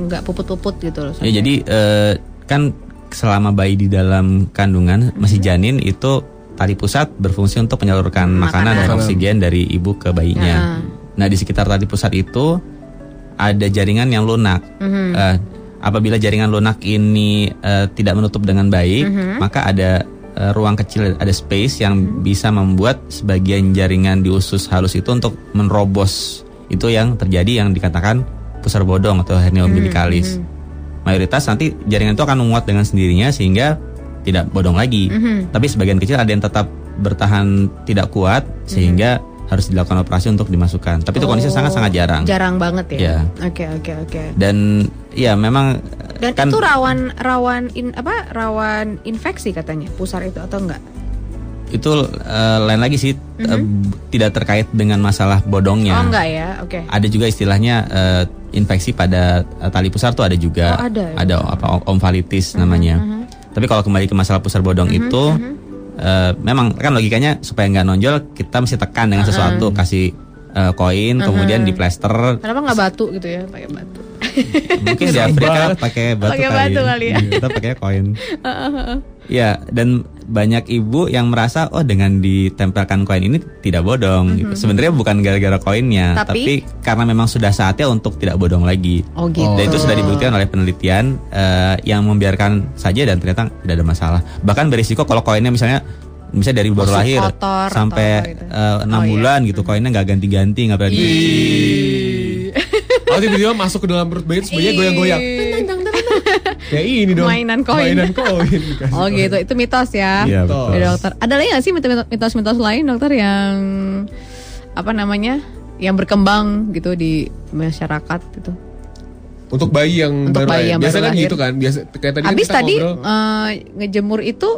nggak puput-puput gitu loh. ya jadi eh, kan selama bayi di dalam kandungan masih janin itu tali pusat berfungsi untuk menyalurkan makanan dan Makanan. oksigen dari ibu ke bayinya. Nah di sekitar tali pusat itu ada jaringan yang lunak. Mhm. Eh, apabila jaringan lunak ini eh, tidak menutup dengan baik, Mhm. maka ada eh, ruang kecil, ada space yang bisa membuat sebagian jaringan di usus halus itu untuk menerobos. Itu yang terjadi yang dikatakan pusar bodong atau hernia umbilikalis. Mayoritas nanti jaringan itu akan menguat dengan sendirinya sehingga tidak bodong lagi. Mhm. Tapi sebagian kecil ada yang tetap bertahan tidak kuat sehingga harus dilakukan operasi untuk dimasukkan. Tapi itu kondisi Oh, sangat-sangat jarang. Jarang banget ya. Iya. Oke oke oke. Dan ya memang Dan kan itu rawan rawan in, apa rawan infeksi katanya pusar itu atau enggak? Itu eh, lain lagi sih b- tidak terkait dengan masalah bodongnya. Oh enggak ya, oke. Ada juga istilahnya eh, infeksi pada tali pusar tuh ada juga. Oh, ada ya? Ada apa omfalitis namanya. Tapi kalau kembali ke masalah pusar bodong Mhm, itu eh, memang kan logikanya supaya nggak nonjol kita mesti tekan dengan sesuatu kasih koin kemudian Mhm. di plester Kenapa nggak batu gitu ya, pakai batu? mungkin di Afrika pakai batu Pakai kali. batu kali ya. Kita pakai koin. Ya, dan banyak ibu yang merasa oh dengan ditempelkan koin ini tidak bodong gitu. Sebenarnya bukan gara-gara koinnya, Mhm. Tapi- tapi, karena memang sudah saatnya untuk tidak bodong lagi. Oh, gitu. Dan itu sudah dibuktikan oleh penelitian eh, yang membiarkan saja dan ternyata tidak ada masalah. Bahkan berisiko kalau koinnya misalnya misalnya dari baru Masuk lahir kotor sampai gitu. eh, enam Oh, iya. bulan gitu koinnya nggak ganti-ganti nggak pernah. Oh tiba-tiba masuk ke dalam perut bayi terus bayinya goyang-goyang. Kayak ini dong. Mainan koin. Mainan koin. Oh koin. gitu, itu mitos ya. Iya, betul. Ya, dokter. Ada lagi nggak sih mitos- mitos-mitos lain dokter yang apa namanya? yang berkembang gitu di masyarakat gitu. Untuk bayi yang Untuk baru bayi lahir. yang Biasa baru kan lahir. gitu kan. Biasa kayak tadi kan Habis kita tadi ngobrol. eh, ngejemur itu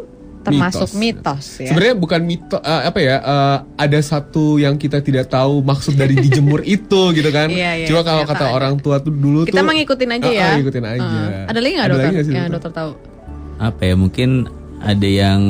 termasuk mitos, ya. Sebenarnya bukan mito eh, apa ya? eh, ada satu yang kita tidak tahu maksud dari dijemur itu gitu kan. Iya, iya, Cuma kalau kata ada. orang tua tuh dulu Kita tuh mah ngikutin aja ya. ah, ngikutin aja. Eh, ada lagi nggak Ada dokter? lagi nggak sih, yang dokter? dokter tahu? apa ya mungkin ada yang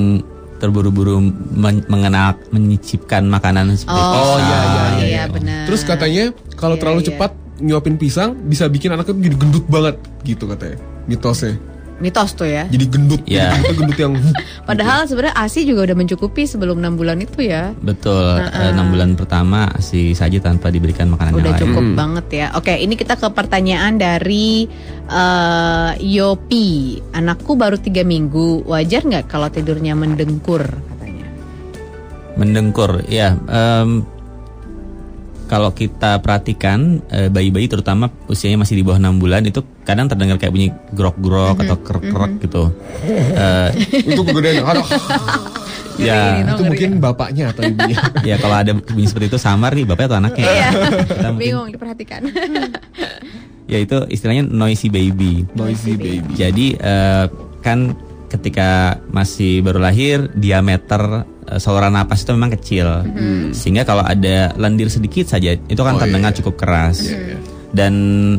terburu-buru men- mengenal menyicipkan makanan seperti Oh, pisang. iya, iya, iya, benar. Terus katanya kalau Iya, terlalu iya. cepat nyuapin pisang bisa bikin anaknya jadi gendut banget gitu katanya. Mitosnya. Mitos tuh ya. Jadi gendut, Iya. jadi gendut, gendut yang Padahal sebenarnya ASI juga udah mencukupi sebelum 6 bulan itu ya. Betul, Nah, eh, enam bulan pertama sih saja tanpa diberikan makanan Udah yang lain. cukup banget ya. Oke, ini kita ke pertanyaan dari eh, Yopi. Anakku baru tiga minggu, wajar nggak kalau tidurnya mendengkur? Katanya. Mendengkur, ya. em, kalau kita perhatikan eh, bayi-bayi terutama usianya masih di bawah enam bulan itu kadang terdengar kayak bunyi grok-grok atau kerek-kerek gitu. Eh, itu kegedean. Aduh. ya itu mungkin bapaknya atau ibunya. ya kalau ada bunyi seperti itu samar nih bapaknya atau anaknya. Iya. Kita mungkin- Bingung diperhatikan. ya itu istilahnya noisy baby. Noisy baby. Jadi eh, kan ketika masih baru lahir diameter saluran napas itu memang kecil. Sehingga kalau ada lendir sedikit saja itu kan Oh, terdengar iya. cukup keras. Iya, iya. Dan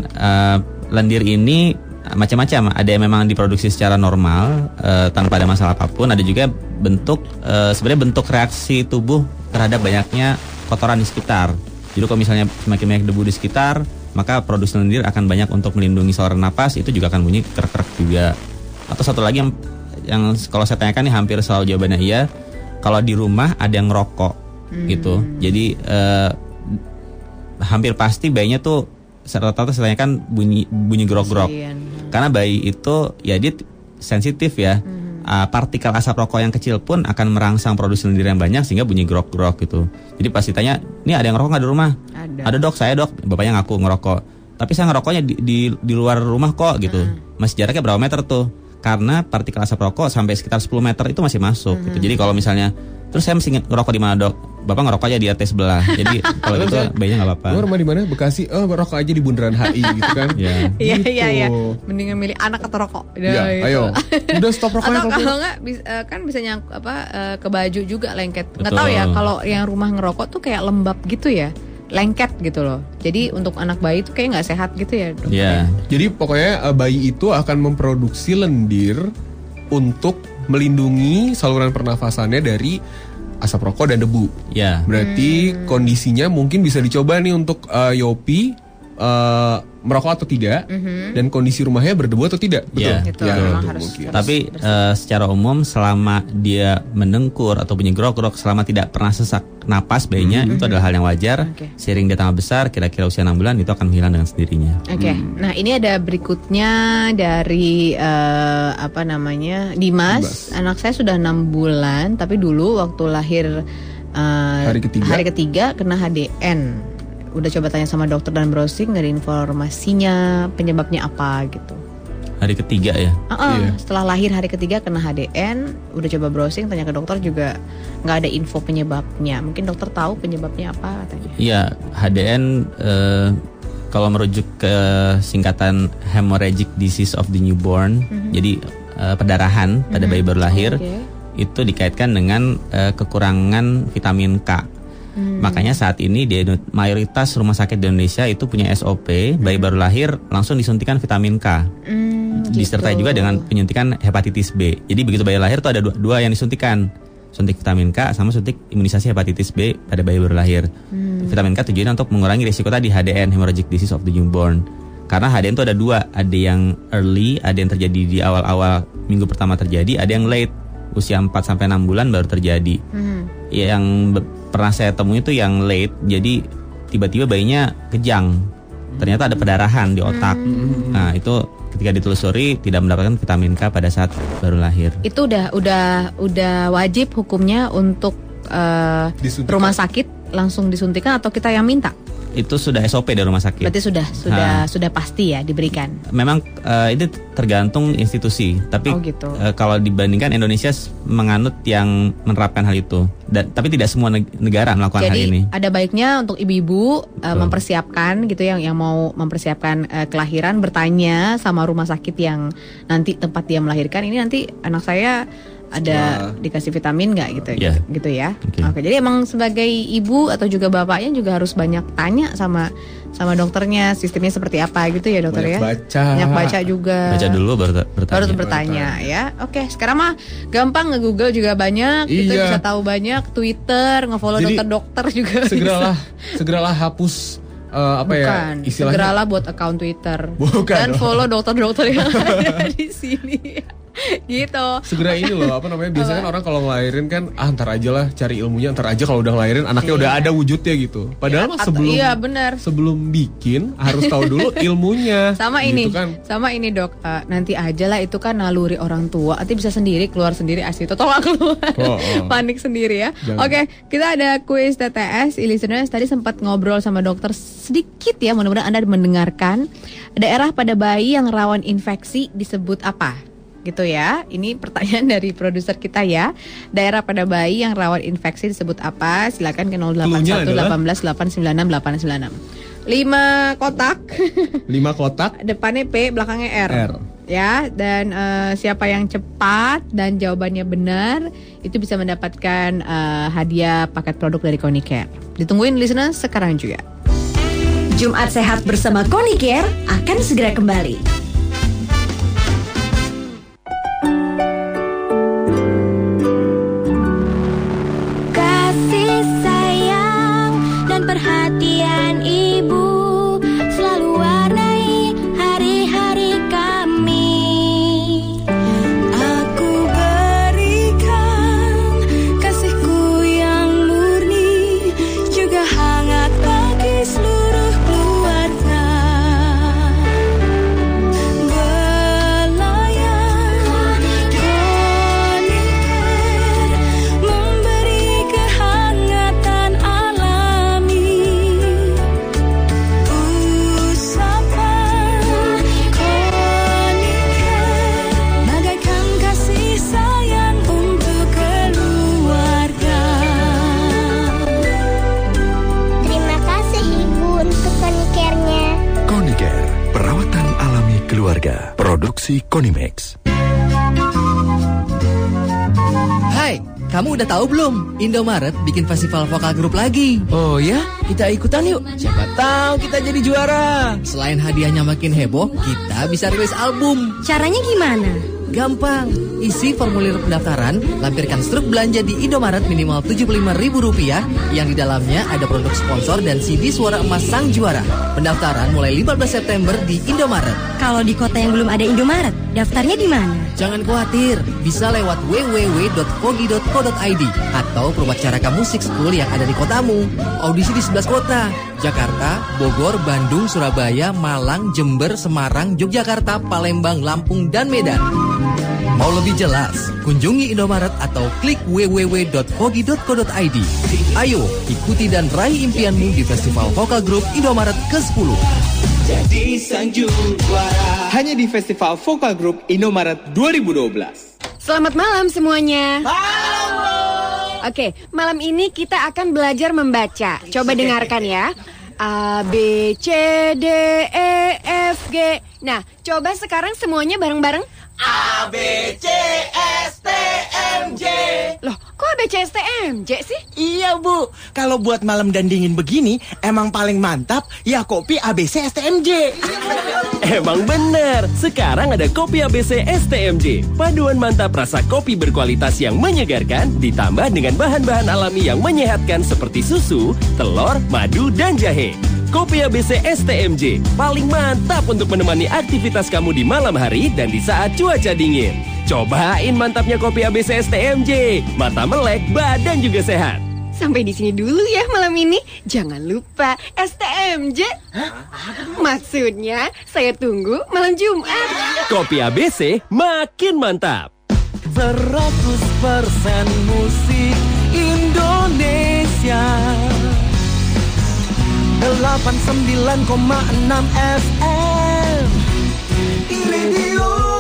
eh, lendir ini macam-macam. Ada yang memang diproduksi secara normal eh, tanpa ada masalah apa pun. Ada juga bentuk eh, sebenarnya bentuk reaksi tubuh terhadap banyaknya kotoran di sekitar. Jadi kalau misalnya semakin banyak debu di sekitar, maka produksi lendir akan banyak untuk melindungi saluran napas. Itu juga akan bunyi krek-krek juga. Atau satu lagi yang yang kalau saya tanyakan nih hampir selalu jawabannya iya. Kalau di rumah ada yang ngerokok gitu. Jadi eh, hampir pasti bayinya tuh rata-rata saya tanyakan bunyi bunyi grog-grog. Karena bayi itu ya dia sensitif ya. Ah, partikel asap rokok yang kecil pun akan merangsang produksi lendir yang banyak sehingga bunyi grog-grog gitu. Jadi pasti tanya, "Ini ada yang ngerokok nggak di rumah?" Ada. dok, saya dok. Bapaknya ngaku ngerokok. Tapi saya ngerokoknya di, di, di luar rumah kok gitu. Masih jaraknya berapa meter tuh? Karena partikel asap rokok sampai sekitar 10 meter itu masih masuk gitu. Jadi kalau misalnya terus saya mesti ngerokok di mana dok? Bapak ngerokok aja di RT sebelah. Jadi kalau gitu bayinya nggak apa-apa. Rumah di mana? Bekasi. Oh, rokok aja di bundaran HI gitu kan. Iya. Iya iya iya. Gitu. Mendingan milih anak atau rokok. Iya, gitu. ayo. Udah stop rokoknya Atau kalau kalau nggak eh, kan bisa nyangkut apa eh, ke baju juga lengket. Nggak tahu ya kalau yang rumah ngerokok tuh kayak lembab gitu ya. Lengket gitu loh. Jadi untuk anak bayi tuh kayak nggak sehat gitu ya. dok? Iya. Jadi pokoknya eh, bayi itu akan memproduksi lendir untuk melindungi saluran pernafasannya dari asap rokok dan debu. Ya. Berarti Hmm. kondisinya mungkin bisa dicoba nih untuk eh, Yopi eh, merokok atau tidak Mhm. dan kondisi rumahnya berdebu atau tidak. Betul. Iya, Ya, betul. itu mungkin. Tapi eh, secara umum selama dia mendengkur atau bunyi grok-grok selama tidak pernah sesak napas bayinya Mhm. itu adalah hal yang wajar. Oke. Seiring dia tambah besar kira-kira usia 6 bulan itu akan hilang dengan sendirinya. Oke, nah ini ada berikutnya dari eh, apa namanya Dimas. Anak saya sudah enam bulan, tapi dulu waktu lahir eh, Hari ketiga. hari ketiga kena HDN. Udah coba tanya sama dokter dan browsing, nggak ada informasinya penyebabnya apa gitu. Hari ketiga ya. Ah, ah, Iya. Setelah lahir hari ketiga kena HDN, udah coba browsing, tanya ke dokter juga nggak ada info penyebabnya. Mungkin dokter tahu penyebabnya apa katanya. Iya, HDN eh, kalau merujuk ke singkatan hemorrhagic disease of the newborn, Mhm. jadi eh, pendarahan pada bayi baru lahir Oke. itu dikaitkan dengan eh, kekurangan vitamin K. Hmm. Makanya saat ini di mayoritas rumah sakit di Indonesia itu punya SOP bayi baru lahir langsung disuntikan vitamin K. Hmm, Disertai gitu. juga dengan penyuntikan hepatitis B. Jadi begitu bayi lahir tuh ada dua, dua yang disuntikan. Suntik vitamin K sama suntik imunisasi hepatitis B pada bayi baru lahir. Hmm. Vitamin K tujuannya untuk mengurangi risiko tadi HDN hemorrhagic disease of the newborn. Karena HDN itu ada dua, ada yang early, ada yang terjadi di awal-awal minggu pertama terjadi, ada yang late usia 4 sampai 6 bulan baru terjadi. Hmm. Yang pernah saya temui itu yang late, jadi tiba-tiba bayinya kejang. Ternyata ada pendarahan di otak. Nah, itu ketika ditelusuri tidak mendapatkan vitamin K pada saat baru lahir. Itu udah udah udah wajib hukumnya untuk Disuntikan. rumah sakit langsung disuntikan atau kita yang minta? Itu sudah SOP dari rumah sakit. Berarti sudah sudah Ha. sudah pasti ya diberikan. Memang eh, itu tergantung institusi, tapi Oh, gitu. eh, kalau dibandingkan Indonesia menganut yang menerapkan hal itu, dan tapi tidak semua neg- negara melakukan hal ini. Jadi ada baiknya untuk ibu-ibu eh, mempersiapkan gitu yang yang mau mempersiapkan eh, kelahiran bertanya sama rumah sakit yang nanti tempat dia melahirkan ini nanti anak saya ada dikasih vitamin nggak gitu Iya. gitu ya. Oke, jadi emang sebagai ibu atau juga bapaknya juga harus banyak tanya sama sama dokternya sistemnya seperti apa gitu ya dokter Banyak ya. baca. Banyak baca juga. Baca dulu baru ta- bertanya. Baru bertanya ya. Oke, sekarang mah gampang nge-google juga banyak, kita Iya. bisa tahu banyak, Twitter, nge-follow dokter-dokter juga. segeralah bisa. segeralah hapus eh, apa ya Bukan, istilahnya segeralah buat account Twitter Bukan dan dong. follow dokter-dokter yang ada di sini. gitu. Segera ini loh apa namanya biasanya kan orang kalau ngelahirin kan ah ntar aja lah cari ilmunya ntar aja kalau udah ngelahirin anaknya udah ada wujudnya gitu. Padahal mah Atau- sebelum iya benar. sebelum bikin harus tahu dulu ilmunya. Sama Gitu ini, kan. sama ini dok. Eh, nanti aja lah itu kan naluri orang tua. Nanti bisa sendiri keluar sendiri asli. Toto nggak keluar. Oh, oh. Panik sendiri ya. Oke, kita ada kuis TTS. Listeners tadi sempat ngobrol sama dokter sedikit ya. Mudah-mudahan anda mendengarkan. Daerah pada bayi yang rawan infeksi disebut apa? Gitu ya. Ini pertanyaan dari produser kita ya. Daerah pada bayi yang rawan infeksi disebut apa? Silakan ke 081 adalah? 18 896 896. 5 kotak. Lima kotak depannya P, belakangnya R. R. Ya, dan eh, siapa yang cepat dan jawabannya benar itu bisa mendapatkan eh, hadiah paket produk dari Konicare. Ditungguin listeners sekarang juga. Jumat Sehat bersama Konicare akan segera kembali. Produksi Konimex. Hai, kamu udah tahu belum? Indomaret bikin festival vokal grup lagi. Oh ya? Kita ikutan yuk. Siapa tahu kita jadi juara. Selain hadiahnya makin heboh, kita bisa rilis album. Caranya gimana? Gampang, isi formulir pendaftaran, lampirkan struk belanja di Indomaret minimal Rp75.000 yang di dalamnya ada produk sponsor dan CD suara emas sang juara. Pendaftaran mulai 15 September di Indomaret. Kalau di kota yang belum ada Indomaret, daftarnya di mana? Jangan khawatir, bisa lewat www.kogi.co.id atau Perwacaraka Musik School yang ada di kotamu. Audisi di 11 kota, Jakarta, Bogor, Bandung, Surabaya, Malang, Jember, Semarang, Yogyakarta, Palembang, Lampung, dan Medan. Mau lebih jelas? Kunjungi Indomaret atau klik www.kogi.co.id. Ayo, ikuti dan raih impianmu di Festival Vokal Group Indomaret ke-10. Jadi sang juara Hanya di Festival Vokal Group Indomaret 2012 Selamat malam semuanya. Oke, malam ini kita akan belajar membaca. Coba dengarkan ya. A B C D E F G. Nah, coba sekarang semuanya bareng-bareng. A B C S T M J Loh, kok A B C S T M J sih? Iya bu, kalau buat malam dan dingin begini emang paling mantap ya kopi ABC STMJ. Emang bener, sekarang ada kopi ABC STMJ. Paduan mantap rasa kopi berkualitas yang menyegarkan ditambah dengan bahan-bahan alami yang menyehatkan seperti susu, telur, madu, dan jahe. Kopi ABC STMJ paling mantap untuk menemani aktivitas kamu di malam hari dan di saat cuaca dingin. Cobain mantapnya kopi ABC STMJ. Mata melek, badan juga sehat. Sampai di sini dulu ya malam ini. Jangan lupa STMJ. Maksudnya saya tunggu malam Jumat. Kopi ABC makin mantap. 100% musik Indonesia 89,6 FM Radio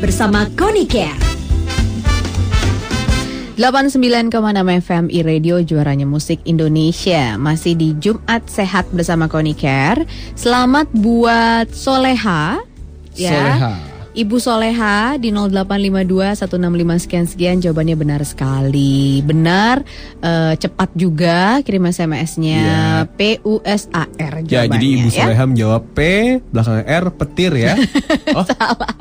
bersama Konicare. 89,6 FM iRadio juaranya musik Indonesia Masih di Jumat Sehat bersama Konicare Selamat buat Soleha ya. Soleha. Ibu Soleha di 0852 165 sekian sekian. Jawabannya benar sekali. Benar eh, cepat juga kirim SMS-nya PUSAR Ya, jadi Ibu jawabannya, ya. Soleha menjawab P, belakang R, petir ya. oh, Salah.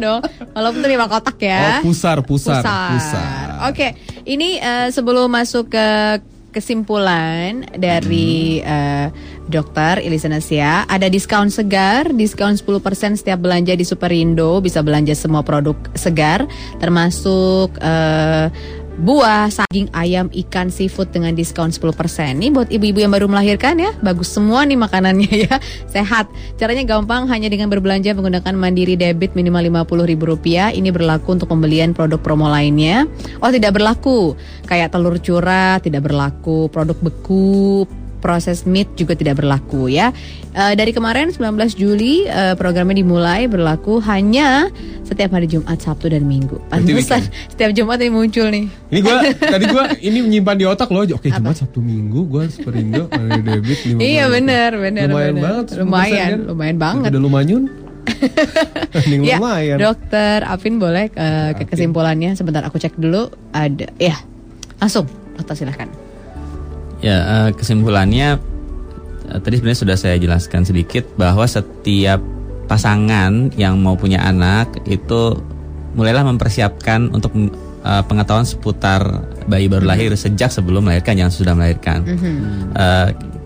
Dong. Walaupun terima kotak ya. Oh, pusar, pusar, Pusar. pusar. Oke, ini eh, sebelum masuk ke kesimpulan dari eh, dokter Elisa Nasia, ada diskon segar, diskon 10% setiap belanja di Superindo, bisa belanja semua produk segar termasuk eh, buah, saging, ayam, ikan, seafood dengan diskon 10%. Ini buat ibu-ibu yang baru melahirkan ya, bagus semua nih makanannya ya, sehat. Caranya gampang, hanya dengan berbelanja menggunakan Mandiri Debit minimal Rp50.000. Ini berlaku untuk pembelian produk promo lainnya. Oh, tidak berlaku. Kayak telur curah tidak berlaku, produk beku, proses meat juga tidak berlaku ya. Eh, dari kemarin 19 Juli eh, programnya dimulai berlaku hanya setiap hari Jumat, Sabtu dan Minggu. Pantesan setiap Jumat ini muncul nih. Ini gua tadi gua ini menyimpan di otak loh. Oke, Jumat Sabtu Minggu gua Superindo ada debit 50. Iya benar, benar. Lumayan benar. banget. 10% Lumayan, kan? lumayan banget. Udah lumayan. Ya, lumayan. dokter Apin boleh eh, ke kesimpulannya sebentar aku cek dulu ada ya langsung dokter silahkan Ya, eh, kesimpulannya eh, tadi sebenarnya sudah saya jelaskan sedikit bahwa setiap pasangan yang mau punya anak itu mulailah mempersiapkan untuk eh, pengetahuan seputar bayi baru lahir sejak sebelum melahirkan jangan sudah melahirkan.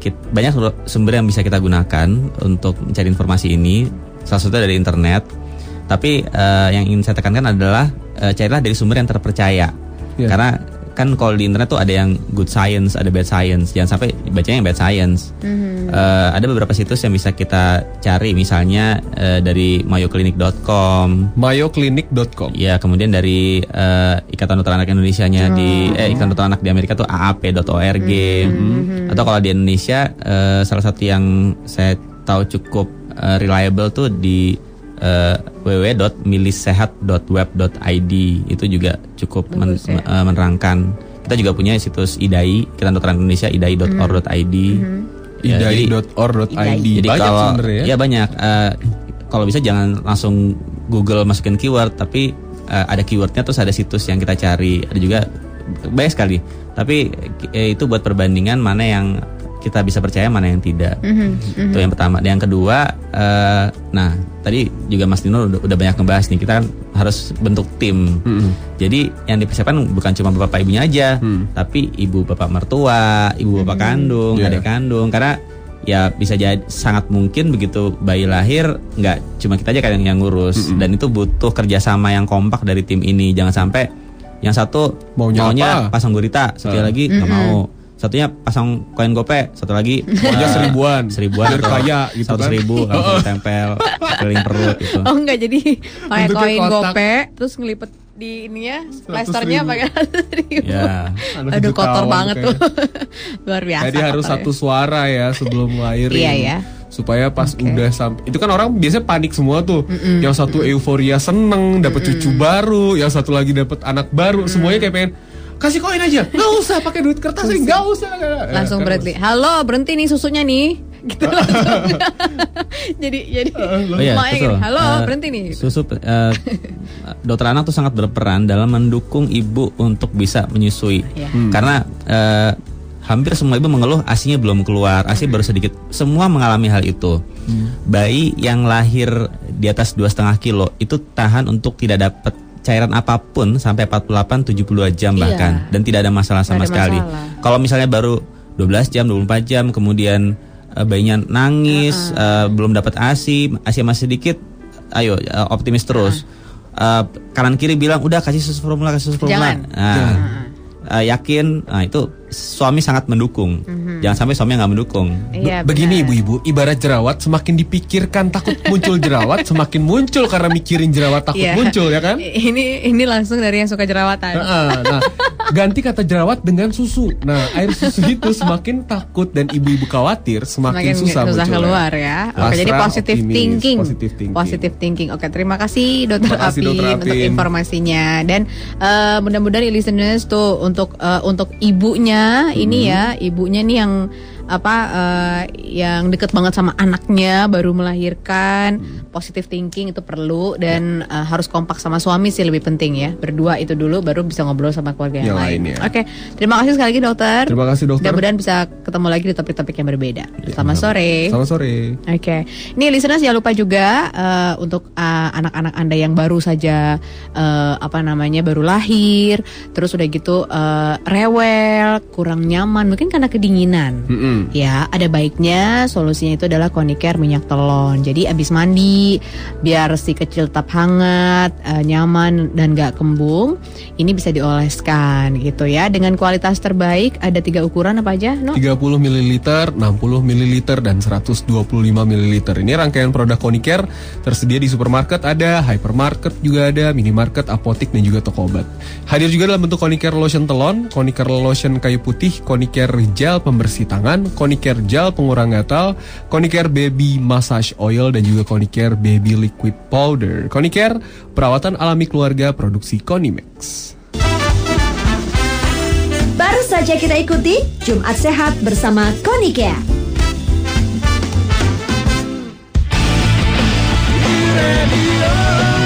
Kit- banyak sumber yang bisa kita gunakan untuk mencari informasi ini. Salah satunya dari internet. Tapi eh, yang ingin saya tekankan adalah eh, carilah dari sumber yang terpercaya. Iya. Karena kan kalau di internet tuh ada yang good science, ada bad science. Jangan sampai bacanya yang bad science. Eh, ada beberapa situs yang bisa kita cari, misalnya eh, dari mayoclinic.com, mayoclinic.com. Ya, kemudian dari eh, Ikatan Dokter Anak Indonesia-nya di eh Ikatan Dokter Anak di Amerika tuh aap.org. Atau kalau di Indonesia eh, salah satu yang saya tahu cukup eh, reliable tuh di eh, www.milisehat.web.id itu juga cukup men- ya. eh, menerangkan. Kita juga punya situs IDAI, Ikatan Dokter Anak Indonesia idai.or.id. Ya, jadi- idai.or.id. jadi Banyak kalau ya. ya banyak. Eh, kalau bisa jangan langsung Google masukin keyword, tapi eh, ada keywordnya terus ada situs yang kita cari. Ada juga banyak sekali. Tapi eh, itu buat perbandingan mana yang kita bisa percaya, mana yang tidak. Mhm, Itu yang pertama. Dan yang kedua, eh, nah tadi juga Mas Dino udah, udah banyak ngebahas nih. Kita kan harus bentuk tim. Jadi yang dipersiapkan bukan cuma bapak ibunya aja, tapi ibu bapak mertua, ibu bapak kandung, Iya. adik kandung. Karena ya bisa jadi sangat mungkin begitu bayi lahir nggak cuma kita aja kan yang, yang ngurus dan itu butuh kerjasama yang kompak dari tim ini. Jangan sampai yang satu Maunya apa? pasang gurita, satu Ah. lagi nggak Mm-mm. mau. Satunya pasang koin gope, satu lagi eh, seribuan. seribuan Biar atau kaya gitu seratus kan. ribu langsung tempel keliling perut gitu. oh enggak jadi pakai koin gope terus ngelipet di ininya 100 plasternya pakai 100 ribu. Ya. Aduh kotor banget tuh. Luar biasa. Jadi harus satu suara ya sebelum ngelahirin. Iya, ya. Supaya pas udah sampai itu kan orang biasanya panik semua tuh. Yang satu euforia seneng dapat cucu baru, yang satu lagi dapat anak baru, semuanya kayak pengen kasih koin aja. Nggak usah pakai duit kertas, nggak usah. langsung Kan berhenti. Halo, berhenti nih susunya nih. Gitu langsung. jadi jadi Oh iya, betul. gini, halo, Eh, berhenti nih. Susu eh, dokter anak tuh sangat berperan dalam mendukung ibu untuk bisa menyusui. Iya. Hmm. Karena eh, hampir semua ibu mengeluh ASINya belum keluar, ASI baru sedikit. Semua mengalami hal itu. Bayi yang lahir di atas dua setengah kilo itu tahan untuk tidak dapat cairan apa pun sampai 48 72 jam Iya. bahkan dan tidak ada masalah sama ada sekali. masalah. Kalau misalnya baru 12 jam, 24 jam kemudian eh, bayinya nangis, eh, belum dapat ASI, ASI masih sedikit, ayo eh, optimis terus. Eh, kanan kiri bilang udah kasih susu formula, kasih susu formula. Jangan. Nah, eh, yakin, nah itu suami sangat mendukung. Jangan sampai suami nggak mendukung. Iya, Begini ibu-ibu, ibarat jerawat semakin dipikirkan takut muncul jerawat, semakin muncul karena mikirin jerawat takut Iya. muncul ya kan? Ini ini langsung dari yang suka jerawatan. Heeh, nah, ganti kata jerawat dengan susu. Nah, air susu itu semakin takut dan ibu-ibu khawatir semakin, Semakin susah, susah munculnya. keluar ya. Oke, jadi positive optimis, thinking. Positive thinking. Positive thinking. Oke, terima kasih Dokter Terima kasih, Apin Dr. untuk Apin. informasinya dan eh, mudah-mudahan listeners tuh untuk eh, untuk ibunya ini Hmm. ya, ibunya nih yang apa eh, yang deket banget sama anaknya baru melahirkan Hmm. positive thinking itu perlu dan eh, harus kompak sama suami sih lebih penting ya berdua itu dulu baru bisa ngobrol sama keluarga yang, Yang lain. lain, ya. Oke terima kasih sekali lagi dokter. Terima kasih, dokter. Mudah-mudahan bisa ketemu lagi di topik-topik yang berbeda. Selamat sore. Selamat sore. Oke, ini listeners jangan lupa juga eh, untuk eh, anak-anak anda yang baru saja eh, apa namanya baru lahir, terus udah gitu eh, rewel, kurang nyaman, mungkin karena kedinginan. Mm-mm. Ya, ada baiknya solusinya itu adalah Konicare minyak telon. Jadi abis mandi, biar si kecil tetap hangat, eh, nyaman dan gak kembung, ini bisa dioleskan gitu ya. Dengan kualitas terbaik, ada tiga ukuran apa aja? No? 30 ml, 60 ml dan 125 ml. Ini rangkaian produk Konicare tersedia di supermarket ada, hypermarket juga ada, minimarket, apotik dan juga toko obat. Hadir juga dalam bentuk Konicare lotion telon, Konicare lotion kayu putih, Konicare gel pembersih tangan, Konicare gel pengurang gatal, Konicare baby massage oil dan juga Konicare baby liquid powder. Konicare perawatan alami keluarga produksi Konimex. Baru saja kita ikuti Jumat Sehat bersama Konicare. Radio